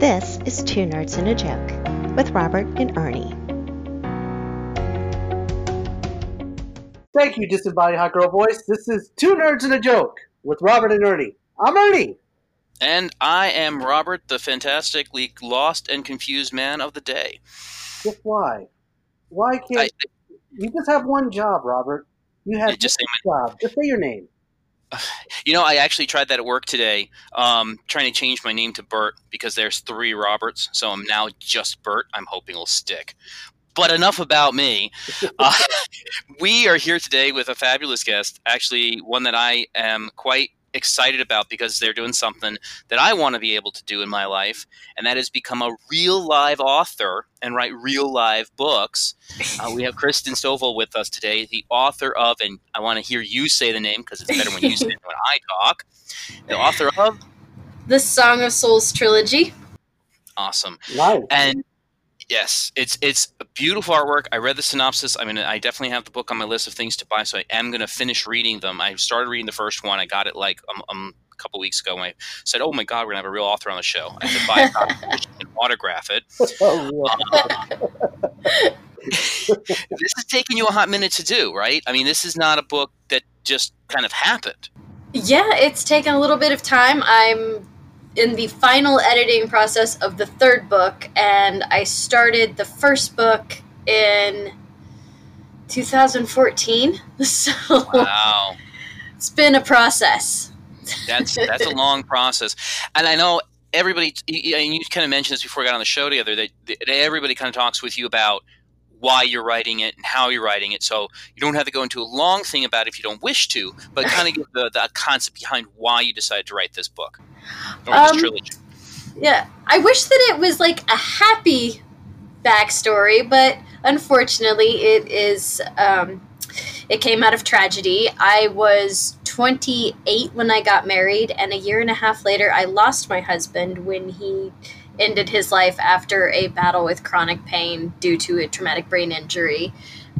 This is Two Nerds and a Joke with Robert and Ernie. Thank you, Disembodied Hot Girl Voice. This is Two Nerds and a Joke with Robert and Ernie. I'm Ernie. And I am Robert, the fantastically lost and confused man of the day. Just why? Why can't I, you just have one job, Robert? You have just one job. Just say your name. you know, I actually tried that at work today, um, trying to change my name to Bert because there's three Roberts, so I'm now just Bert. I'm hoping it'll stick. But enough about me. Uh, we are here today with a fabulous guest, actually one that I am quite excited about because they're doing something that I want to be able to do in my life, and that is become a real live author and write real live books. Uh, we have Kristen Stovall with us today, the author of, and I want to hear you say the name because it's better when you say it when I talk. The author of the Song of Souls trilogy. Awesome. Wow. And yes, it's it's a beautiful artwork. I read the synopsis. I mean, I definitely have the book on my list of things to buy, so I am going to finish reading them. I started reading the first one. I got it like um, um, a couple weeks ago. And I said, "Oh my God, we're gonna have a real author on the show." I had to buy a copy and autograph it. Oh, yeah. this is taking you a hot minute to do, right? I mean, this is not a book that just kind of happened. Yeah, it's taken a little bit of time. I'm in the final editing process of the third book, and I started the first book in 2014. So Wow. it's been a process. That's that's a long process, and I know everybody. And you kind of mentioned this before we got on the show together that, that everybody kind of talks with you about why you're writing it and how you're writing it. So you don't have to go into a long thing about it if you don't wish to, but kind of give the, the concept behind why you decided to write this book Um, trilogy. Yeah, I wish that it was like a happy backstory, but unfortunately, it is. Um, it came out of tragedy. I was 28 when I got married, and a year and a half later, I lost my husband when he ended his life after a battle with chronic pain due to a traumatic brain injury.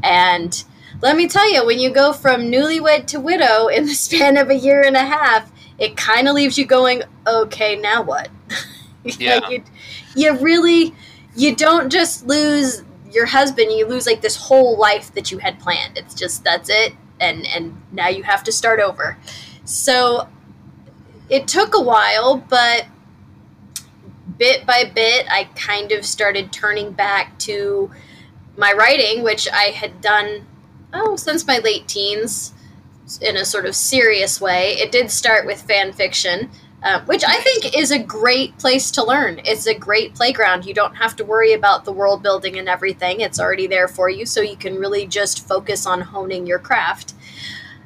And let me tell you, when you go from newlywed to widow in the span of a year and a half, it kind of leaves you going, okay, now what? Yeah. like you, you really, you don't just lose your husband, you lose like this whole life that you had planned. It's just, that's it. And, and now you have to start over. So it took a while, but bit by bit, I kind of started turning back to my writing, which I had done, oh, since my late teens in a sort of serious way. It did start with fan fiction, uh, which I think is a great place to learn. It's a great playground. You don't have to worry about the world building and everything, it's already there for you, so you can really just focus on honing your craft.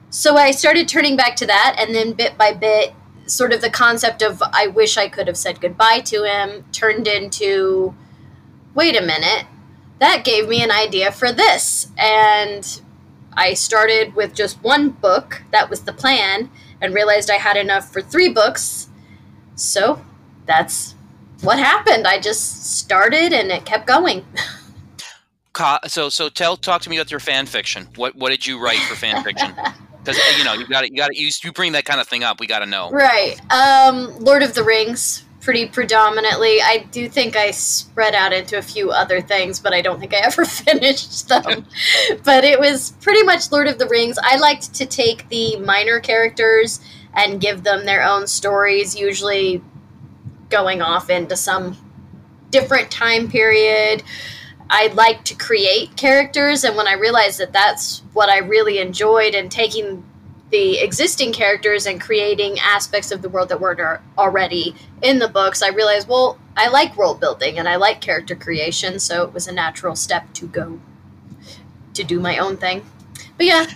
So I started turning back to that, and then bit by bit, sort of the concept of I wish I could have said goodbye to him turned into wait a minute, that gave me an idea for this. And I started with just one book, that was the plan, and realized I had enough for three books. So that's what happened. I just started and it kept going. So so tell talk to me about your fan fiction. What what did you write for fan fiction? Because you know you got it. You got it. You, you bring that kind of thing up. We got to know. Right. Um, Lord of the Rings, pretty predominantly. I do think I spread out into a few other things, but I don't think I ever finished them. but it was pretty much Lord of the Rings. I liked to take the minor characters and give them their own stories, usually going off into some different time period. I like to create characters, and when I realized that that's what I really enjoyed, and taking the existing characters and creating aspects of the world that weren't already in the books, I realized, well, I like world building and I like character creation, so it was a natural step to go to do my own thing. But yeah,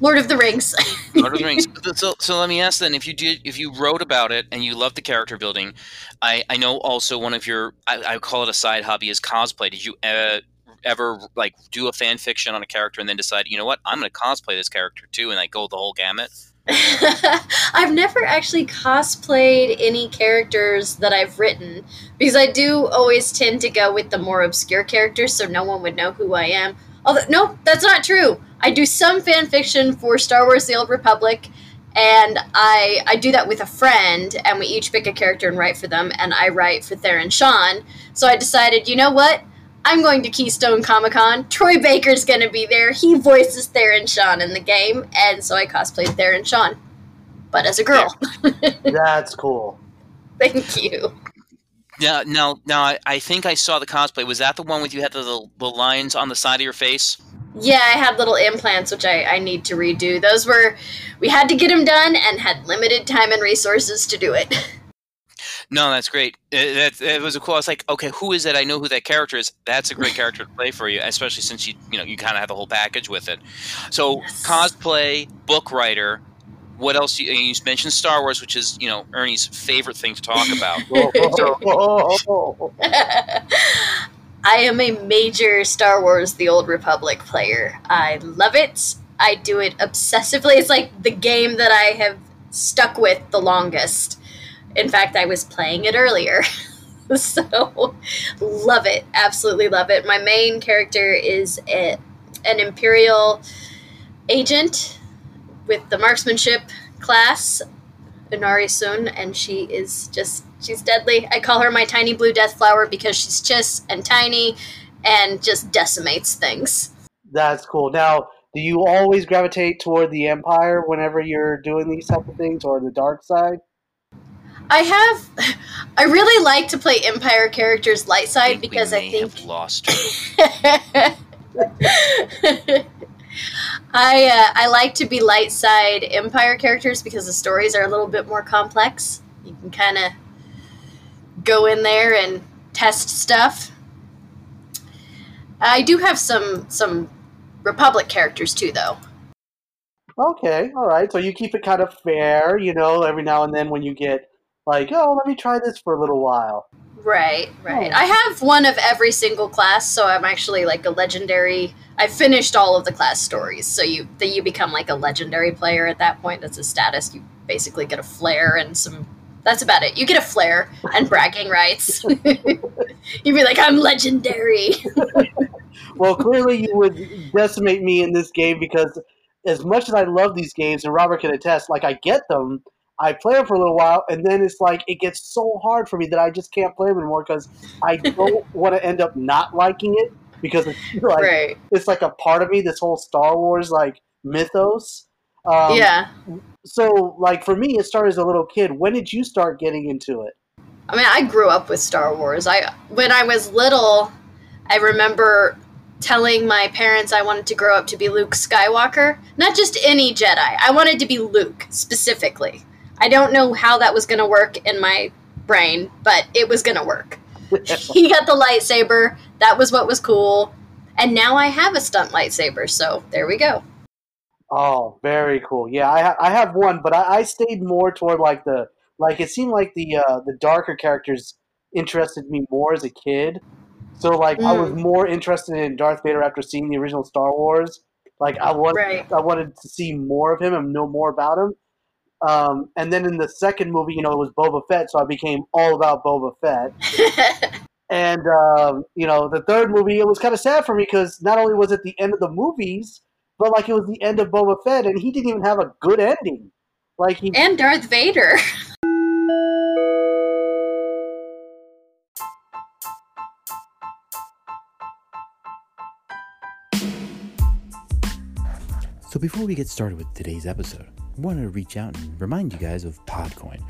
Lord of the Rings. Lord of the Rings. So, so let me ask then: if you did, if you wrote about it and you love the character building, I, I know also one of your I, I call it a side hobby is cosplay. Did you uh, ever like do a fan fiction on a character and then decide, you know what, I'm going to cosplay this character too, and like go the whole gamut? I've never actually cosplayed any characters that I've written because I do always tend to go with the more obscure characters so no one would know who I am. Although, no, that's not true. I do some fan fiction for Star Wars The Old Republic and I I do that with a friend, and we each pick a character and write for them, and I write for Theron Shan. So I decided, you know what? I'm going to Keystone Comic Con. Troy Baker's going to be there. He voices Theron Shan in the game, and so I cosplayed Theron Shan, but as a girl. That's cool. Thank you. Yeah, now, now I, I think I saw the cosplay. Was that the one with you had the, the lines on the side of your face? Yeah, I had little implants, which I, I need to redo. Those were, we had to get them done and had limited time and resources to do it. No, that's great. It, that it was a cool. I was like, okay, who is it? I know who that character is. That's a great character to play for you, especially since you you know you kind of have the whole package with it. So Yes. cosplay, book writer. What else? You, you mentioned Star Wars, which is you know Ernie's favorite thing to talk about. I am a major Star Wars The Old Republic player. I love it. I do it obsessively. It's like the game that I have stuck with the longest. In fact, I was playing it earlier. so, love it. Absolutely love it. My main character is a, an Imperial agent with the marksmanship class, Inari Sun, and she is just she's deadly. I call her my tiny blue death flower because she's just and tiny and just decimates things. That's cool. Now, do you always gravitate toward the Empire whenever you're doing these type of things, or the dark side? I have I really like to play Empire characters light side think we because I think have lost her. I uh, I like to be light side Empire characters because the stories are a little bit more complex. You can kind of go in there and test stuff. I do have some some Republic characters too, though. Okay, all right. So you keep it kind of fair, you know. Every now and then, when you get like, oh, let me try this for a little while. Right, right. Oh. I have one of every single class, so I'm actually like a legendary. I finished all of the class stories, so you that you become like a legendary player at that point. That's a status. You basically get a flare and some. That's about it. You get a flare and bragging rights. You'd be like, I'm legendary. Well, clearly you would decimate me in this game because as much as I love these games, and Robert can attest, like I get them, I play them for a little while, and then it's like it gets so hard for me that I just can't play them anymore because I don't want to end up not liking it because it's like right. it's like a part of me. This whole Star Wars like mythos. Um, yeah. So, like for me, it started as a little kid. When did you start getting into it? I mean, I grew up with Star Wars. I when I was little, I remember telling my parents I wanted to grow up to be Luke Skywalker, not just any Jedi. I wanted to be Luke specifically. I don't know how that was going to work in my brain, but it was going to work. he got the lightsaber. That was what was cool. And now I have a stunt lightsaber, so there we go. Oh, very cool. Yeah, I ha- I have one, but I, I stayed more toward like the like it seemed like the uh, the darker characters interested me more as a kid. So like I was more interested in Darth Vader after seeing the original Star Wars. Like I wanted Right. I wanted to see more of him and know more about him. Um, and then in the second movie, you know, it was Boba Fett, so I became all about Boba Fett. And um, you know, the third movie, it was kind of sad for me because not only was it the end of the movies, but like it was the end of Boba Fett, and he didn't even have a good ending. Like he, and Darth Vader. So before we get started with today's episode, I wanted to reach out and remind you guys of Podcoin.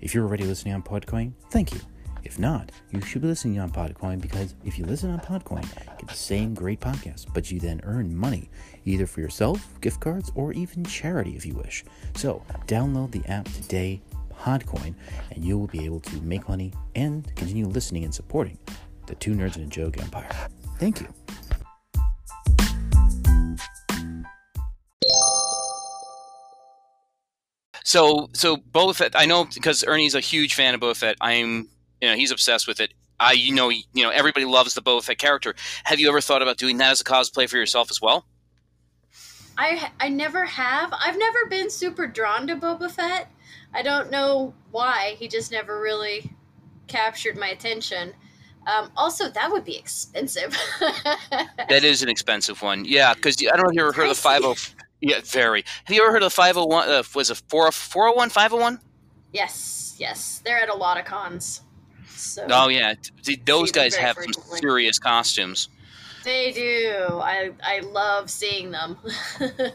If you're already listening on Podcoin, thank you. If not, you should be listening on Podcoin because if you listen on Podcoin, you get the same great podcast, but you then earn money either for yourself, gift cards, or even charity if you wish. So download the app today, Podcoin, and you will be able to make money and continue listening and supporting the Two Nerds and a Joke Empire. Thank you. So, so Boba Fett. I know because Ernie's a huge fan of Boba Fett. I'm, you know, he's obsessed with it. I, you know, you know, everybody loves the Boba Fett character. Have you ever thought about doing that as a cosplay for yourself as well? I I never have. I've never been super drawn to Boba Fett. I don't know why. He just never really captured my attention. Um, also, that would be expensive. That is an expensive one. Yeah, because I don't know if you ever heard of the five Pricey. hundred. Yeah, very. Have you ever heard of 501? Uh, was it 401, 501? Yes, yes. They're at a lot of cons. So Oh, yeah. Th- Those guys have some serious costumes. they do. I I love seeing them.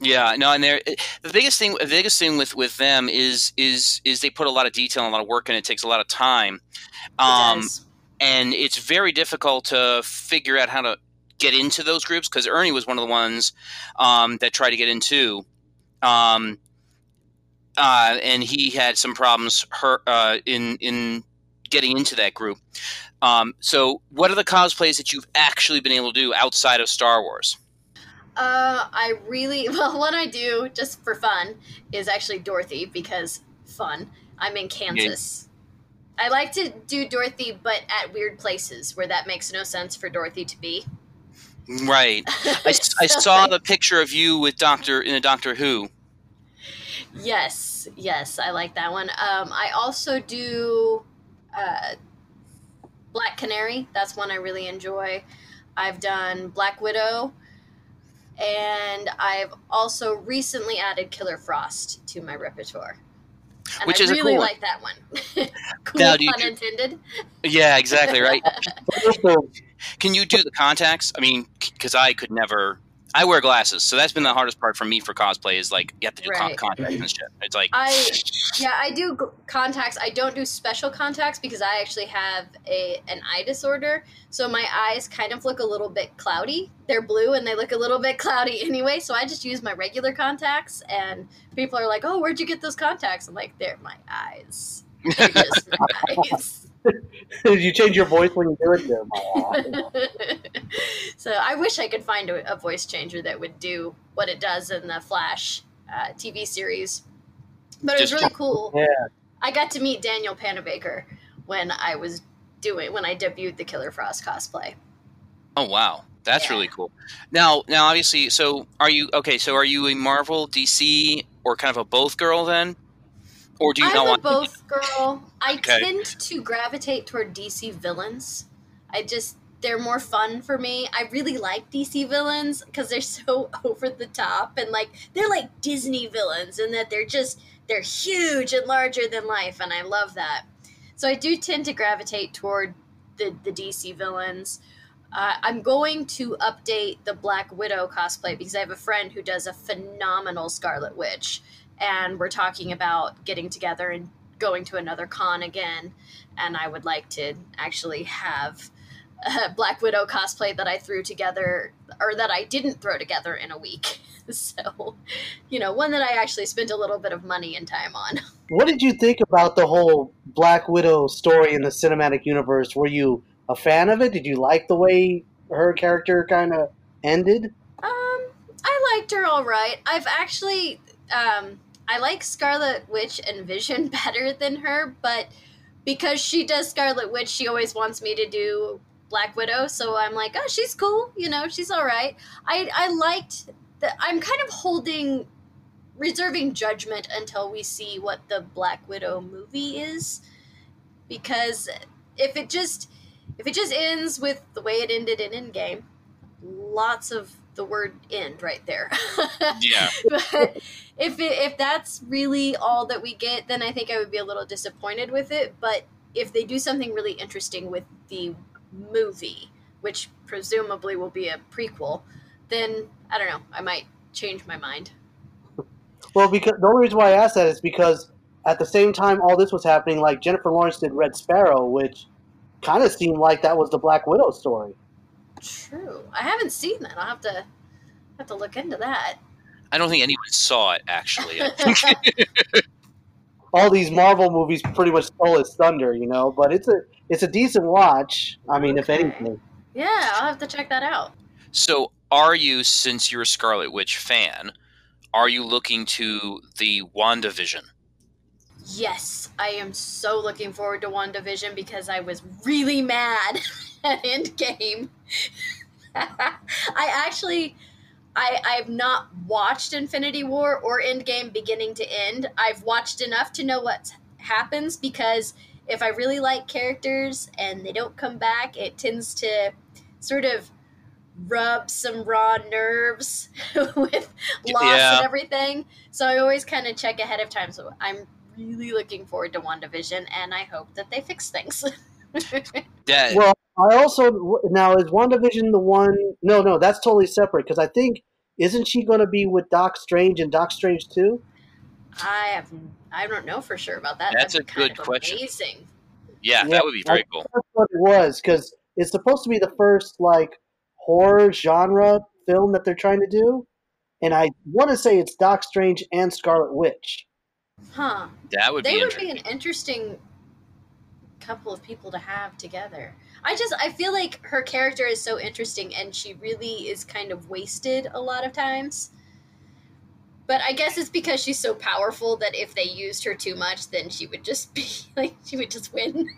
Yeah, no, and they're the biggest thing. The biggest thing with with them is is is they put a lot of detail and a lot of work in. It takes a lot of time, um, It and it's very difficult to figure out how to get into those groups because Ernie was one of the ones um, that tried to get into, um, uh, and he had some problems her, uh, in in getting into that group. Um, so, what are the cosplays that you've actually been able to do outside of Star Wars? Uh, I really well. One I do just for fun is actually Dorothy because fun. I'm in Kansas. I like to do Dorothy, but at weird places where that makes no sense for Dorothy to be. Right. I, So, saw like, the picture of you with Doctor in a Doctor Who. Yes, yes, I like that one. Um, I also do uh, Black Canary. That's one I really enjoy. I've done Black Widow, and I've also recently added Killer Frost to my repertoire. And Which I is a really cool one. like that one. cool Now, do you intended. Yeah, exactly right. Also, Can you do the contacts? I mean, because I could never. I wear glasses, so that's been the hardest part for me for cosplay. Is like you have to do con- Right. contacts and shit. It's like I yeah, I do g- contacts. I don't do special contacts because I actually have a an eye disorder. So my eyes kind of look a little bit cloudy. They're blue and they look a little bit cloudy anyway. So I just use my regular contacts, and people are like, "Oh, where'd you get those contacts?" I'm like, "They're my eyes. They're just my eyes." you change your voice when you do it. There, so I wish I could find a, a voice changer that would do what it does in the Flash uh, TV series. But it was really cool. Yeah. I got to meet Danielle Panabaker when I was doing when I debuted the Killer Frost cosplay. oh wow, that's Yeah. really cool. Now, now, obviously, so are you okay? So are you a Marvel, DC, or kind of a both girl then, or do you I'm not a want? both girl. I Okay. tend to gravitate toward DC villains. I just they're more fun for me. I really like DC villains because they're so over the top and like they're like Disney villains and that they're just they're huge and larger than life and I love that. So I do tend to gravitate toward the the DC villains. Uh, I'm going to update the Black Widow cosplay because I have a friend who does a phenomenal Scarlet Witch and we're talking about getting together and going to another con again. And I would like to actually have a Black Widow cosplay that I threw together, or that I didn't throw together in a week. So, you know, one that I actually spent a little bit of money and time on. What did you think about the whole Black Widow story in the cinematic universe? Were you a fan of it? Did you like the way her character kind of ended? Um, I liked her all right. I've actually, um, I like Scarlet Witch and Vision better than her, but because she does Scarlet Witch, she always wants me to do Black Widow. So I'm like, oh, she's cool. You know, she's all right. I I liked that. I'm kind of holding, reserving judgment until we see what the Black Widow movie is, because if it just if it just ends with the way it ended in Endgame, lots of the word end right there. Yeah. but if it, if that's really all that we get, then I think I would be a little disappointed with it. But if they do something really interesting with the movie, which presumably will be a prequel, then I don't know. I might change my mind. Well, because the only reason why I asked that is because at the same time all this was happening, like Jennifer Lawrence did Red Sparrow, which kind of seemed like that was the Black Widow story. True. I haven't seen that. I'll have to have to look into that. I don't think anyone saw it actually. All these Marvel movies pretty much stole its thunder, you know. But it's a it's a decent watch. I mean, if anything. Yeah, I'll have to check that out. so, are you, since you're a Scarlet Witch fan, are you looking to the WandaVision? Yes, I am so looking forward to WandaVision because I was really mad at Endgame. I actually I I've not watched Infinity War or Endgame beginning to end. I've watched enough to know what happens because if I really like characters and they don't come back, it tends to sort of rub some raw nerves with loss Yeah. and everything. So I always kind of check ahead of time. So I'm really looking forward to WandaVision, and I hope that they fix things. Yeah, Well, I also now is WandaVision the one? No, no, that's totally separate because I think isn't she going to be with Doc Strange and Doc Strange too? I have I don't know for sure about that. That's That'd a kind good of question. Amazing. yeah, Yeah, that would be very I- cool. That's what it was because it's supposed to be the first like horror genre film that they're trying to do, and I want to say it's Doc Strange and Scarlet Witch. Huh. That would they be would be an interesting couple of people to have together. I just I feel like her character is so interesting and she really is kind of wasted a lot of times. But I guess it's because she's so powerful that if they used her too much, then she would just be like she would just win.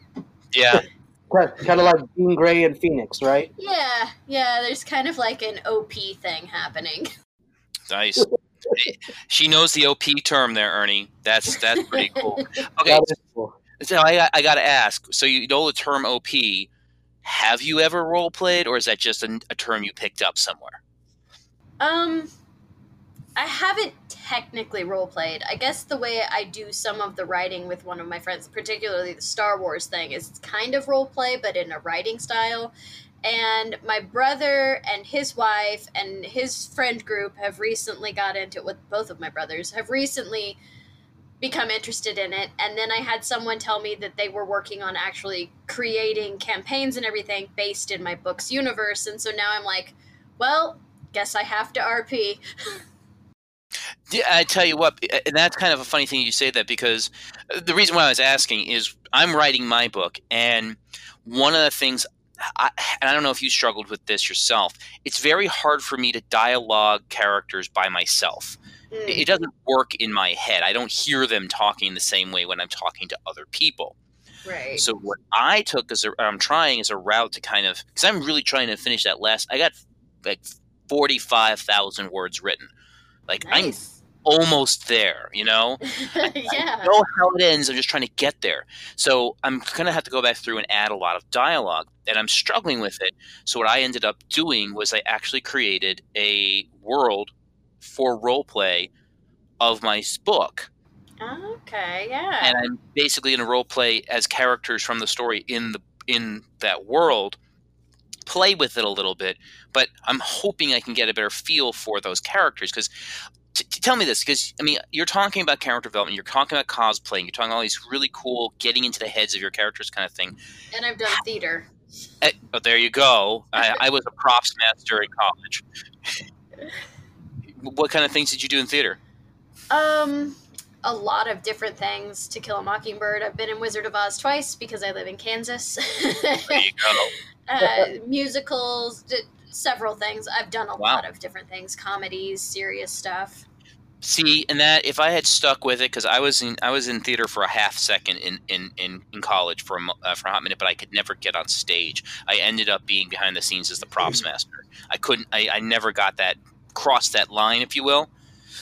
Yeah, Kind of like Jean Grey and Phoenix, right? Yeah, yeah. There's kind of like an OP thing happening. nice. she knows the OP term there, Ernie. That's that's pretty cool. Okay, That is cool. So I I got to ask. So you know the term OP? Have you ever role played, or is that just a, a term you picked up somewhere? Um, I haven't technically role played. I guess the way I do some of the writing with one of my friends, particularly the Star Wars thing, is kind of role play, but in a writing style. And my brother and his wife and his friend group have recently got into it with both of my brothers, have recently become interested in it. And then I had someone tell me that they were working on actually creating campaigns and everything based in my book's universe. And so now I'm like, well, guess I have to RP. Yeah, I tell you what, and that's kind of a funny thing you say that because the reason why I was asking is I'm writing my book, and one of the things, I, and I don't know if you struggled with this yourself, it's very hard for me to dialogue characters by myself. Mm. It doesn't work in my head. I don't hear them talking the same way when I'm talking to other people. Right. So what I took as a, I'm trying as a route to kind of because I'm really trying to finish that last. I got like forty five thousand words written. Like I'm almost there, you know. yeah. know how it ends. I'm just trying to get there. So I'm gonna have to go back through and add a lot of dialogue, and I'm struggling with it. So what I ended up doing was I actually created a world for role play of my book, Okay. Yeah. and I'm basically in a role play as characters from the story in the in that world. Play with it a little bit, but I'm hoping I can get a better feel for those characters because t- t- tell me this because I mean you're talking about character development, you're talking about cosplaying, you're talking all these really cool getting into the heads of your characters kind of thing. and I've done theater. Eh, But there you go. I, I was a props master in college. what kind of things did you do in theater? Um, a lot of different things. To Kill a Mockingbird. I've been in Wizard of Oz twice because I live in Kansas. There you go. uh, musicals, d- several things. I've done a Wow. lot of different things, comedies, serious stuff. See, and that if I had stuck with it, because I was in I was in theater for a half second in in, in, in college for a uh, for a hot minute, but I could never get on stage. I ended up being behind the scenes as the props master. I couldn't. I, I never got that crossed that line, if you will.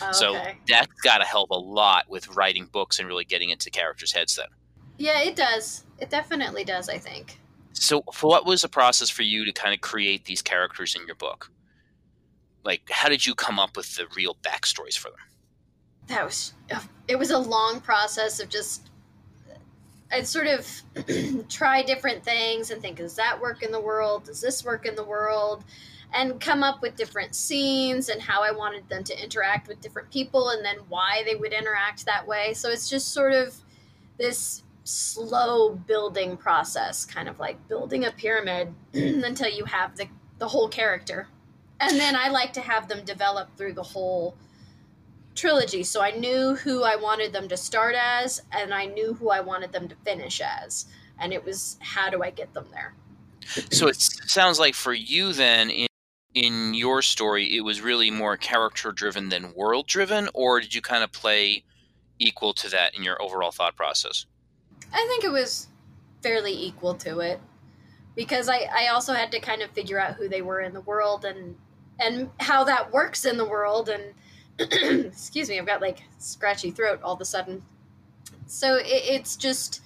Oh, so Okay. that's got to help a lot with writing books and really getting into characters' heads. Then, Yeah, it does. It definitely does. I think. so for what was the process for you to kind of create these characters in your book? Like, how did you come up with the real backstories for them? that was uh, it was a long process of just uh, I'd sort of try different things and think, does that work in the world? Does this work in the world? And come up with different scenes and how I wanted them to interact with different people and then why they would interact that way. So it's just sort of this slow building process, kind of like building a pyramid until you have the, the whole character. And then I like to have them develop through the whole trilogy. So I knew who I wanted them to start as, and I knew who I wanted them to finish as. And it was how do I get them there? So it sounds like for you then in in your story it was really more character driven than world driven or did you kind of play equal to that in your overall thought process? I think it was fairly equal to it because I, I also had to kind of figure out who they were in the world and and how that works in the world and excuse me I've got like scratchy throat all of a sudden so it, it's just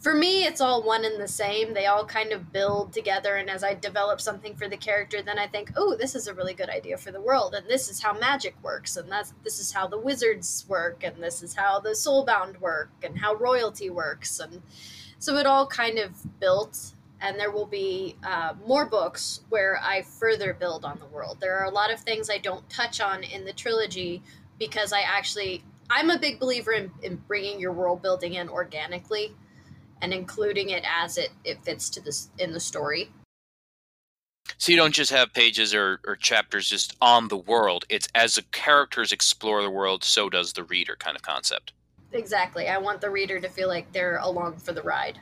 for me, it's all one and the same. They all kind of build together, and as I develop something for the character, then I think, oh, this is a really good idea for the world, and this is how magic works, and that's this is how the wizards work, and this is how the soulbound work, and how royalty works, and so it all kind of built. And there will be uh, more books where I further build on the world. There are a lot of things I don't touch on in the trilogy because I actually I'm a big believer in, in bringing your world building in organically and including it as it, it fits to this in the story. So you don't just have pages or, or chapters just on the world. It's as the characters explore the world, so does the reader kind of concept. Exactly. I want the reader to feel like they're along for the ride.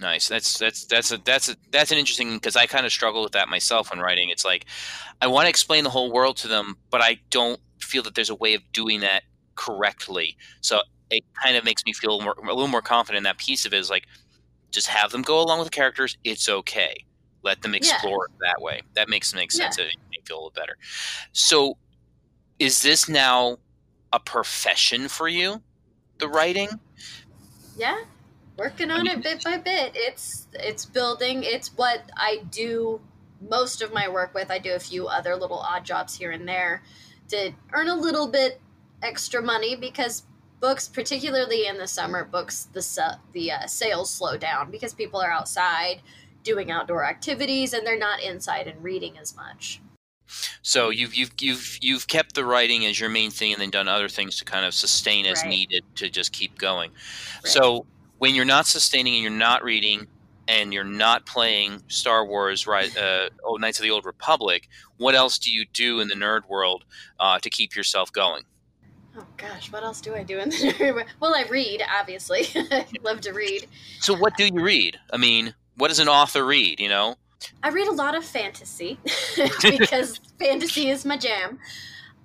Nice. That's that's that's a that's a that's an interesting because I kind of struggle with that myself when writing. It's like I want to explain the whole world to them, but I don't feel that there's a way of doing that correctly. So it kind of makes me feel more, a little more confident in that piece of it is like just have them go along with the characters it's okay. Let them explore yeah. it that way. That makes makes sense yeah. it makes feel a little better. So is this now a profession for you the writing? Yeah. Working on it bit by bit. It's it's building. It's what i do most of my work with. I do a few other little odd jobs here and there to earn a little bit extra money because books, particularly in the summer, books the the uh, sales slow down because people are outside doing outdoor activities and they're not inside and reading as much. So you've you've you've you've kept the writing as your main thing, and then done other things to kind of sustain as right. needed to just keep going. Right. So when you're not sustaining and you're not reading, and you're not playing Star Wars, right? Uh, oh, Knights of the Old Republic. What else do you do in the nerd world uh, to keep yourself going? Oh gosh, what else do I do in the Well, I read, obviously. I love to read. So, what do you read? I mean, what does an author read? You know, I read a lot of fantasy because fantasy is my jam.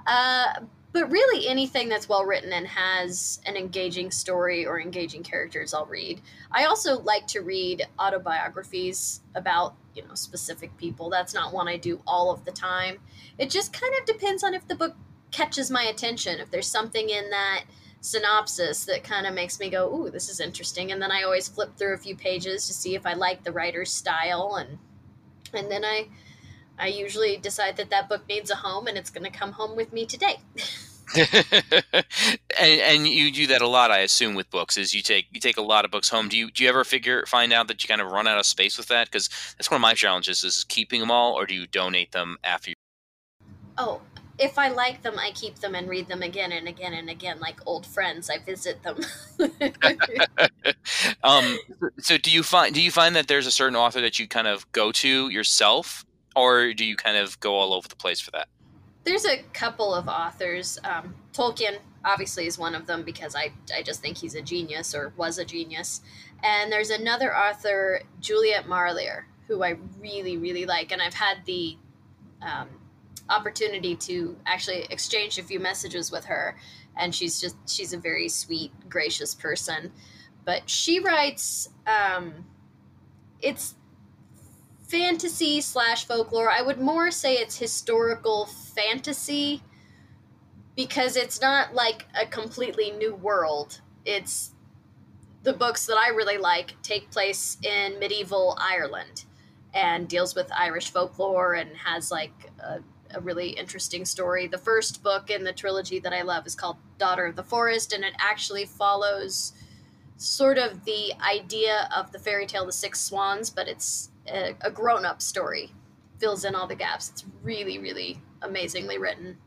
Uh, but really, anything that's well written and has an engaging story or engaging characters, I'll read. I also like to read autobiographies about you know specific people. That's not one I do all of the time. It just kind of depends on if the book catches my attention, if there's something in that synopsis that kind of makes me go, "Ooh, this is interesting," and then I always flip through a few pages to see if I like the writer's style, and and then I I usually decide that that book needs a home, and it's going to come home with me today. and, and, you do that a lot, I assume, with books. Is you take you take a lot of books home. Do you do you ever figure find out that you kind of run out of space with that? Because that's one of my challenges: is keeping them all, or do you donate them after? you Oh, if I like them, I keep them and read them again and again and again, like old friends. I visit them. um, so, do you find do you find that there's a certain author that you kind of go to yourself, or do you kind of go all over the place for that? There's a couple of authors. Um, Tolkien obviously is one of them because I I just think he's a genius or was a genius. And there's another author, Juliet Marillier, who I really really like, and I've had the um, opportunity to actually exchange a few messages with her. And she's just she's a very sweet gracious person. But she writes um it's fantasy slash folklore. I would more say it's historical fantasy because it's not like a completely new world. It's the books that i really like take place in medieval ireland and deals with irish folklore and has like a a really interesting story. The first book in the trilogy that I love is called Daughter of the Forest, and it actually follows sort of the idea of the fairy tale The Six Swans, but it's a, a grown up story. Fills in all the gaps. It's really, really amazingly written.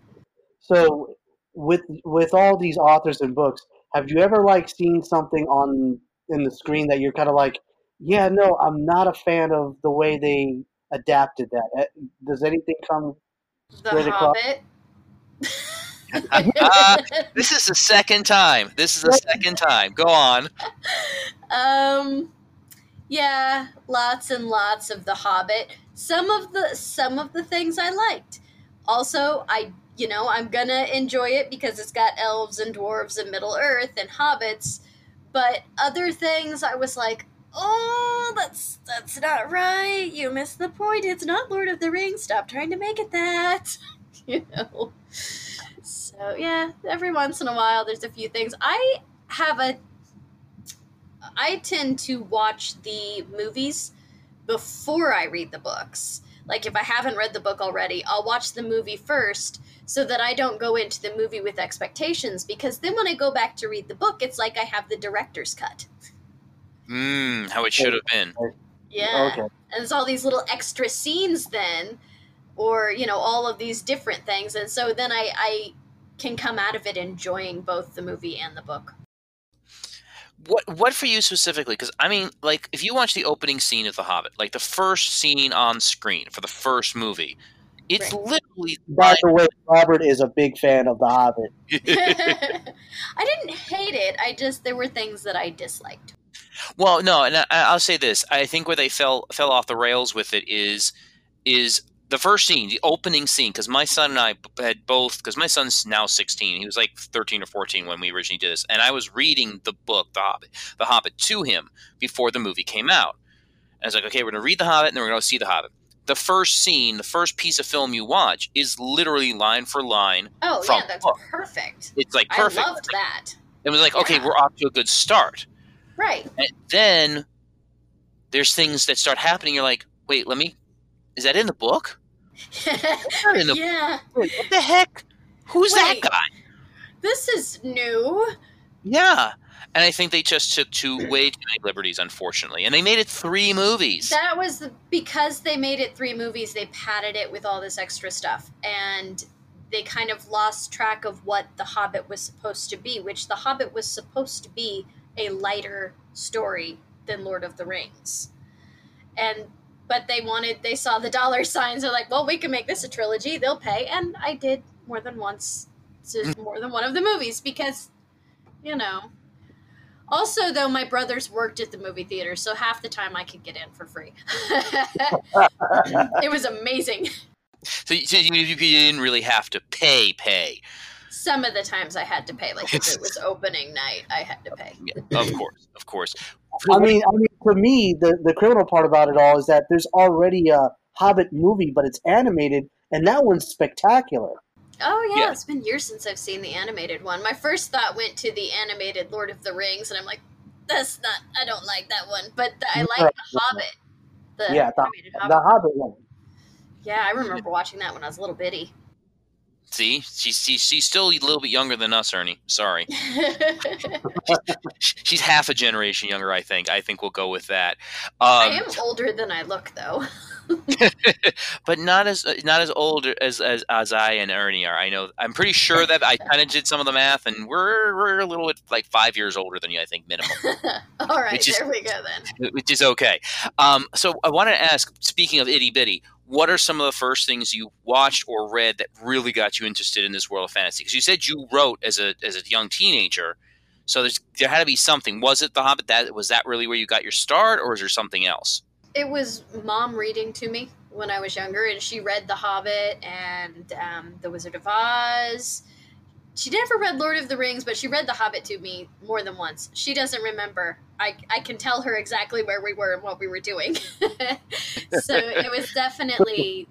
So, with with all these authors and books, have you ever like seen something on in the screen that you're kind of like, yeah, no, I'm not a fan of the way they adapted that. Eh, does anything come the Hobbit. uh, this is the second time. This is the second time. Go on. Um, yeah, lots and lots of The Hobbit. Some of the some of the things I liked. Also, I you know I'm gonna enjoy it because it's got elves and dwarves and Middle Earth and hobbits. But other things, I was like, oh, that's that's not right. You missed the point. It's not Lord of the Rings. Stop trying to make it that. you know. So yeah, every once in a while, there's a few things. I have a I tend to watch the movies before I read the books. Like if I haven't read the book already, I'll watch the movie first so that I don't go into the movie with expectations because then when I go back to read the book, it's like I have the director's cut. Mm, how it should have been. Yeah. Okay. And there's all these little extra scenes then or, you know, all of these different things and so then I I can come out of it enjoying both the movie and the book. What what for you specifically? Because I mean, like if you watch the opening scene of The Hobbit, like the first scene on screen for the first movie, it's Right. literally By the way, Robert is a big fan of The Hobbit. I didn't hate it. I just there were things that I disliked. Well, no, and I, I'll say this: I think where they fell fell off the rails with it is is the first scene, the opening scene. Because my son and I had both. Because my son's now sixteen; he was like thirteen or fourteen when we originally did this, and I was reading the book, The Hobbit, The Hobbit, to him before the movie came out. And I was like, okay, we're gonna read The Hobbit, and then we're gonna see The Hobbit. The first scene, the first piece of film you watch, is literally line for line. Oh yeah, that's perfect. It's like perfect. I loved that. It was like, okay, we're off to a good start. Right. And then there's things that start happening. You're like, wait, let me. Is that in the book? in the- yeah. Wait, what the heck? Who's that guy? This is new. Yeah. And I think they just took two way too many liberties, unfortunately. And they made it three movies. That was the, because they made it three movies. They padded it with all this extra stuff, and they kind of lost track of what The Hobbit was supposed to be. Which The Hobbit was supposed to be a lighter story than Lord of the Rings, and but they wanted they saw the dollar signs. They're like, well, we can make this a trilogy. They'll pay, and I did more than once to hmm. more than one of the movies because, you know. Also, though, my brothers worked at the movie theater, so half the time I could get in for free. it was amazing. so, so you, you didn't really have to pay, pay. Some of the times I had to pay, like if it was opening night, I had to pay. Yeah, of course, of course. I mean, I mean, for me, the the criminal part about it all is that there's already a Hobbit movie, but it's animated, and that one's spectacular. Oh yeah, Yeah. it's been years since I've seen the animated one. My first thought went to the animated Lord of the Rings, and I'm like, that's not. I don't like that one, but the, I like the Hobbit. The Yeah, the- animated Hobbit. The Hobbit one. yeah, I remember watching that when I was a little bitty. See, she's, she's, she's still a little bit younger than us, Ernie. Sorry. She's half a generation younger, I think. I think we'll go with that. I Um, am older than I look, though. but not as not as old as, as as I and Ernie are. I know. I'm pretty sure that I kind of did some of the math, and we're we're a little bit like five years older than you, I think, minimum, All right, Which is- we go then. which is okay. Um, so I wanted to ask. Speaking of itty bitty, what are some of the first things you watched or read that really got you interested in this world of fantasy? Because you said you wrote as a as a young teenager. So there had to be something. Was it The Hobbit? That was that really where you got your start, or is there something else? It was mom reading to me when I was younger, and she read The Hobbit and um, The Wizard of Oz. She never read Lord of the Rings, but she read The Hobbit to me more than once. She doesn't remember. I, I can tell her exactly where we were and what we were doing. so it was definitely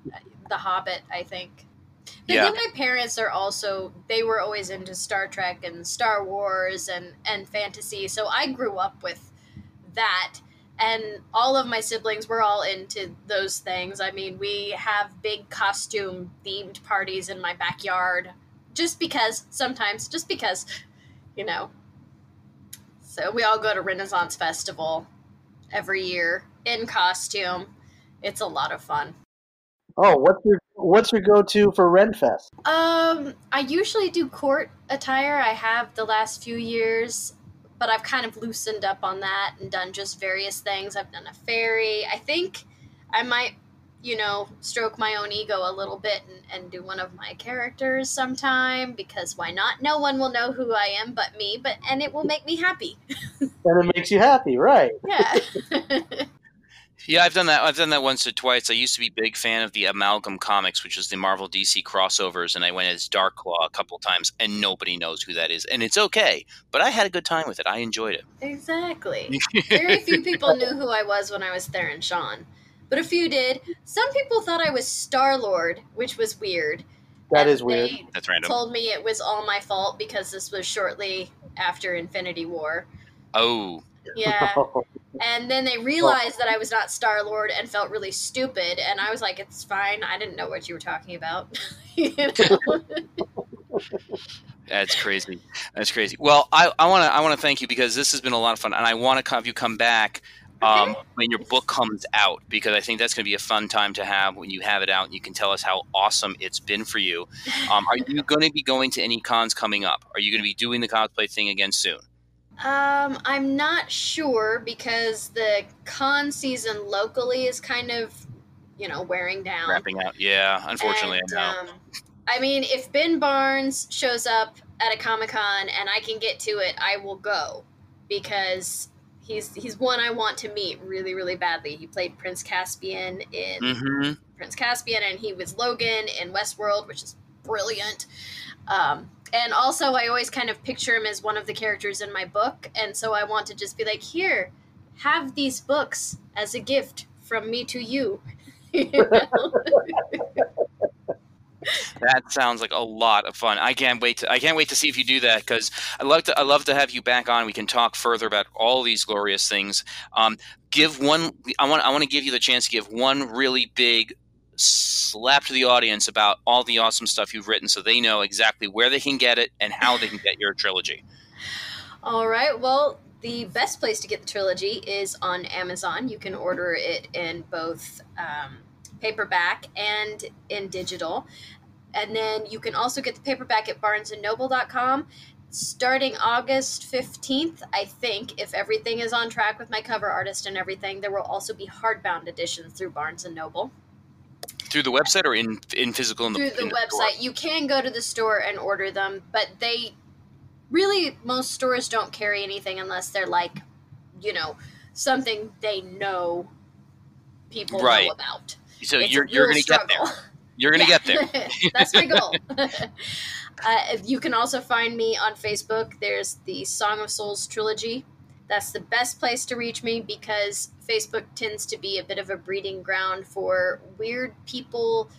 The Hobbit, I think. But Yeah. then my parents are also they were always into Star Trek and Star Wars and and fantasy. So I grew up with that and all of my siblings were all into those things. I mean, we have big costume themed parties in my backyard just because sometimes just because you know. So we all go to Renaissance Festival every year in costume. It's a lot of fun. Oh, what's your what's your go to for Renfest? Um, I usually do court attire. I have the last few years, but I've kind of loosened up on that and done just various things. I've done a fairy. I think I might, you know, stroke my own ego a little bit and, and do one of my characters sometime because why not? No one will know who I am but me, but and it will make me happy. And it makes you happy, right? Yeah. Yeah, I've done that. I've done that once or twice. I used to be a big fan of the Amalgam Comics, which was the Marvel DC crossovers, and I went as Dark Claw a couple times, and nobody knows who that is, and it's okay. But I had a good time with it. I enjoyed it. exactly. Very few people knew who I was when I was Theron Shan. But a few did. Some people thought I was Star Lord, which was weird. That And is weird. They That's random. told me it was all my fault because this was shortly after Infinity War. Oh, Yeah. And then they realized that I was not Star Lord and felt really stupid. And I was like, it's fine. I didn't know what you were talking about. you know? That's crazy. That's crazy. Well, I want to I want to thank you because this has been a lot of fun, and I want to have you come back um, when your book comes out because I think that's going to be a fun time to have when you have it out and you can tell us how awesome it's been for you. Um, are you going to be going to any cons coming up? Are you going to be doing the cosplay thing again soon? Um, I'm not sure because the con season locally is kind of, you know, wearing down. Wrapping out. Yeah, unfortunately, And, I know. Um, I mean, if Ben Barnes shows up at a Comic Con and I can get to it, I will go because he's he's one I want to meet really really badly. He played Prince Caspian in hmm Prince Caspian, and he was Logan in Westworld, which is brilliant. Um, and also, I always kind of picture him as one of the characters in my book, and so I want to just be like, here, have these books as a gift from me to you. You know? That sounds like a lot of fun. I can't wait. To, I can't wait to see if you do that because I love to. I love to have you back on. We can talk further about all these glorious things. Um, give one. I want. I want to give you the chance to give one really big slap to the audience about all the awesome stuff you've written, so they know exactly where they can get it and how they can get your trilogy. All right. Well, the best place to get the trilogy is on Amazon. You can order it in both um, paperback and in digital. And then you can also get the paperback at barnesandnoble.com. Starting August 15th, I think, if everything is on track with my cover artist and everything, there will also be hardbound editions through Barnes and Noble. Through the website or in in physical in the, through the website. You can go to the store and order them, but they really most stores don't carry anything unless they're like, you know, something they know people Right. know about. So It's you're you're going to get there. You're going to Yeah. get there. That's my goal. uh, you can also find me on Facebook. There's the Song of Souls trilogy. That's the best place to reach me because Facebook tends to be a bit of a breeding ground for weird people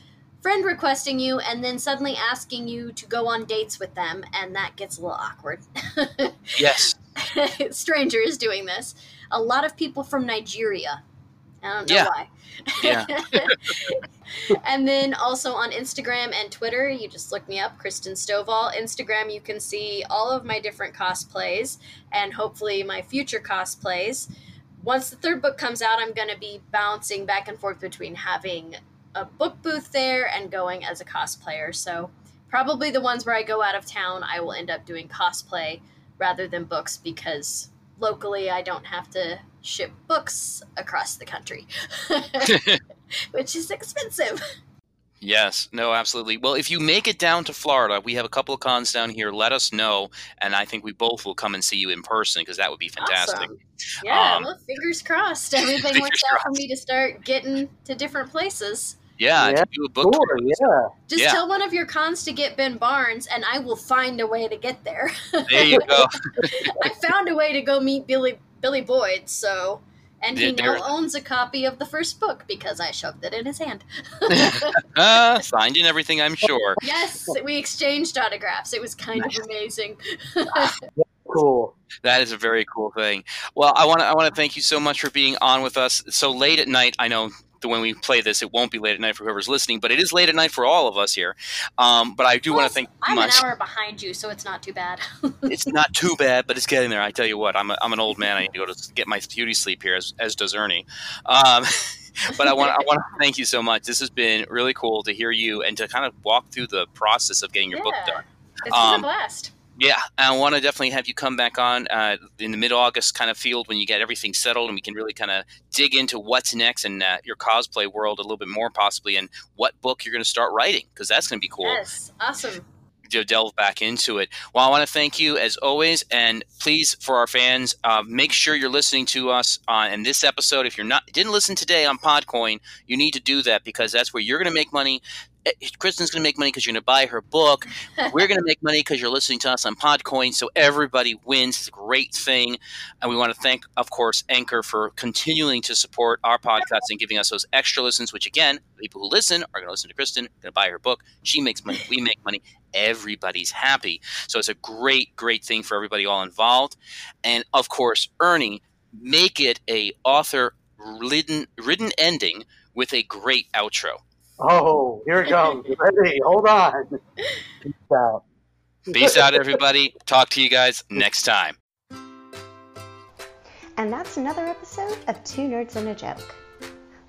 friend requesting you and then suddenly asking you to go on dates with them, and that gets a little awkward. Yes. Strangers doing this. A lot of people from Nigeria. I don't know Yeah. why. Yeah. and then also on Instagram and Twitter, you just look me up, Kristen Stovall. Instagram, you can see all of my different cosplays and hopefully my future cosplays. Once the third book comes out, I'm going to be bouncing back and forth between having a book booth there and going as a cosplayer. So, probably the ones where I go out of town, I will end up doing cosplay rather than books because locally I don't have to ship books across the country, which is expensive. Yes, no, absolutely. Well, if you make it down to Florida, we have a couple of cons down here. Let us know, and I think we both will come and see you in person because that would be fantastic. Awesome. Yeah, Um, well, fingers crossed. Everything fingers works out for me to start getting to different places. Yeah, Yeah, to do a book Sure, tour. yeah. Just Yeah. tell one of your cons to get Ben Barnes, and I will find a way to get there. There you go. I found a way to go meet Billy Billy Boyd, so and he There- now owns a copy of the first book because I shoved it in his hand. uh, signed and everything, I'm sure. yes, we exchanged autographs. It was kind of amazing. Cool. That is a very cool thing. Well, I want to I want to thank you so much for being on with us so late at night. I know that when we play this, it won't be late at night for whoever's listening, but it is late at night for all of us here. Um, but I do want to thank you I'm much. an hour behind you, so it's not too bad. it's not too bad, but it's getting there. I tell you what, I'm, a, I'm an old man. I need to go to get my beauty sleep here, as, as does Ernie. Um, but I want I want to thank you so much. This has been really cool to hear you and to kind of walk through the process of getting your book done. It's been Um, a blast. Yeah, I want to definitely have you come back on uh, in the mid-August kind of field when you get everything settled and we can really kind of dig into what's next in uh, your cosplay world a little bit more possibly and what book you're going to start writing because that's going to be cool Yes, awesome. to delve back into it. Well, I want to thank you as always, and please, for our fans, uh, make sure you're listening to us on in this episode. If you're not didn't listen today on Podcoin, you need to do that because that's where you're going to make money. Eh, Kristen's going to make money because you're going to buy her book. We're going to make money because you're listening to us on Podcoin. So everybody wins. It's a great thing, and we want to thank, of course, Anchor for continuing to support our podcast and giving us those extra listens. Which again, people who listen are going to listen to Kristen, going to buy her book. She makes money. We make money everybody's happy. So it's a great, great thing for everybody all involved. And of course, Ernie, make it a author ridden ridden ending with a great outro. Oh, here it comes. Ready? Hold on. Peace out. Peace out, everybody. Talk to you guys next time. And that's another episode of Two Nerds and a Joke.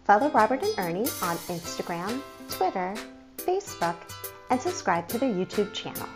Follow Robert and Ernie on Instagram, Twitter, Facebook, and subscribe to their YouTube channel.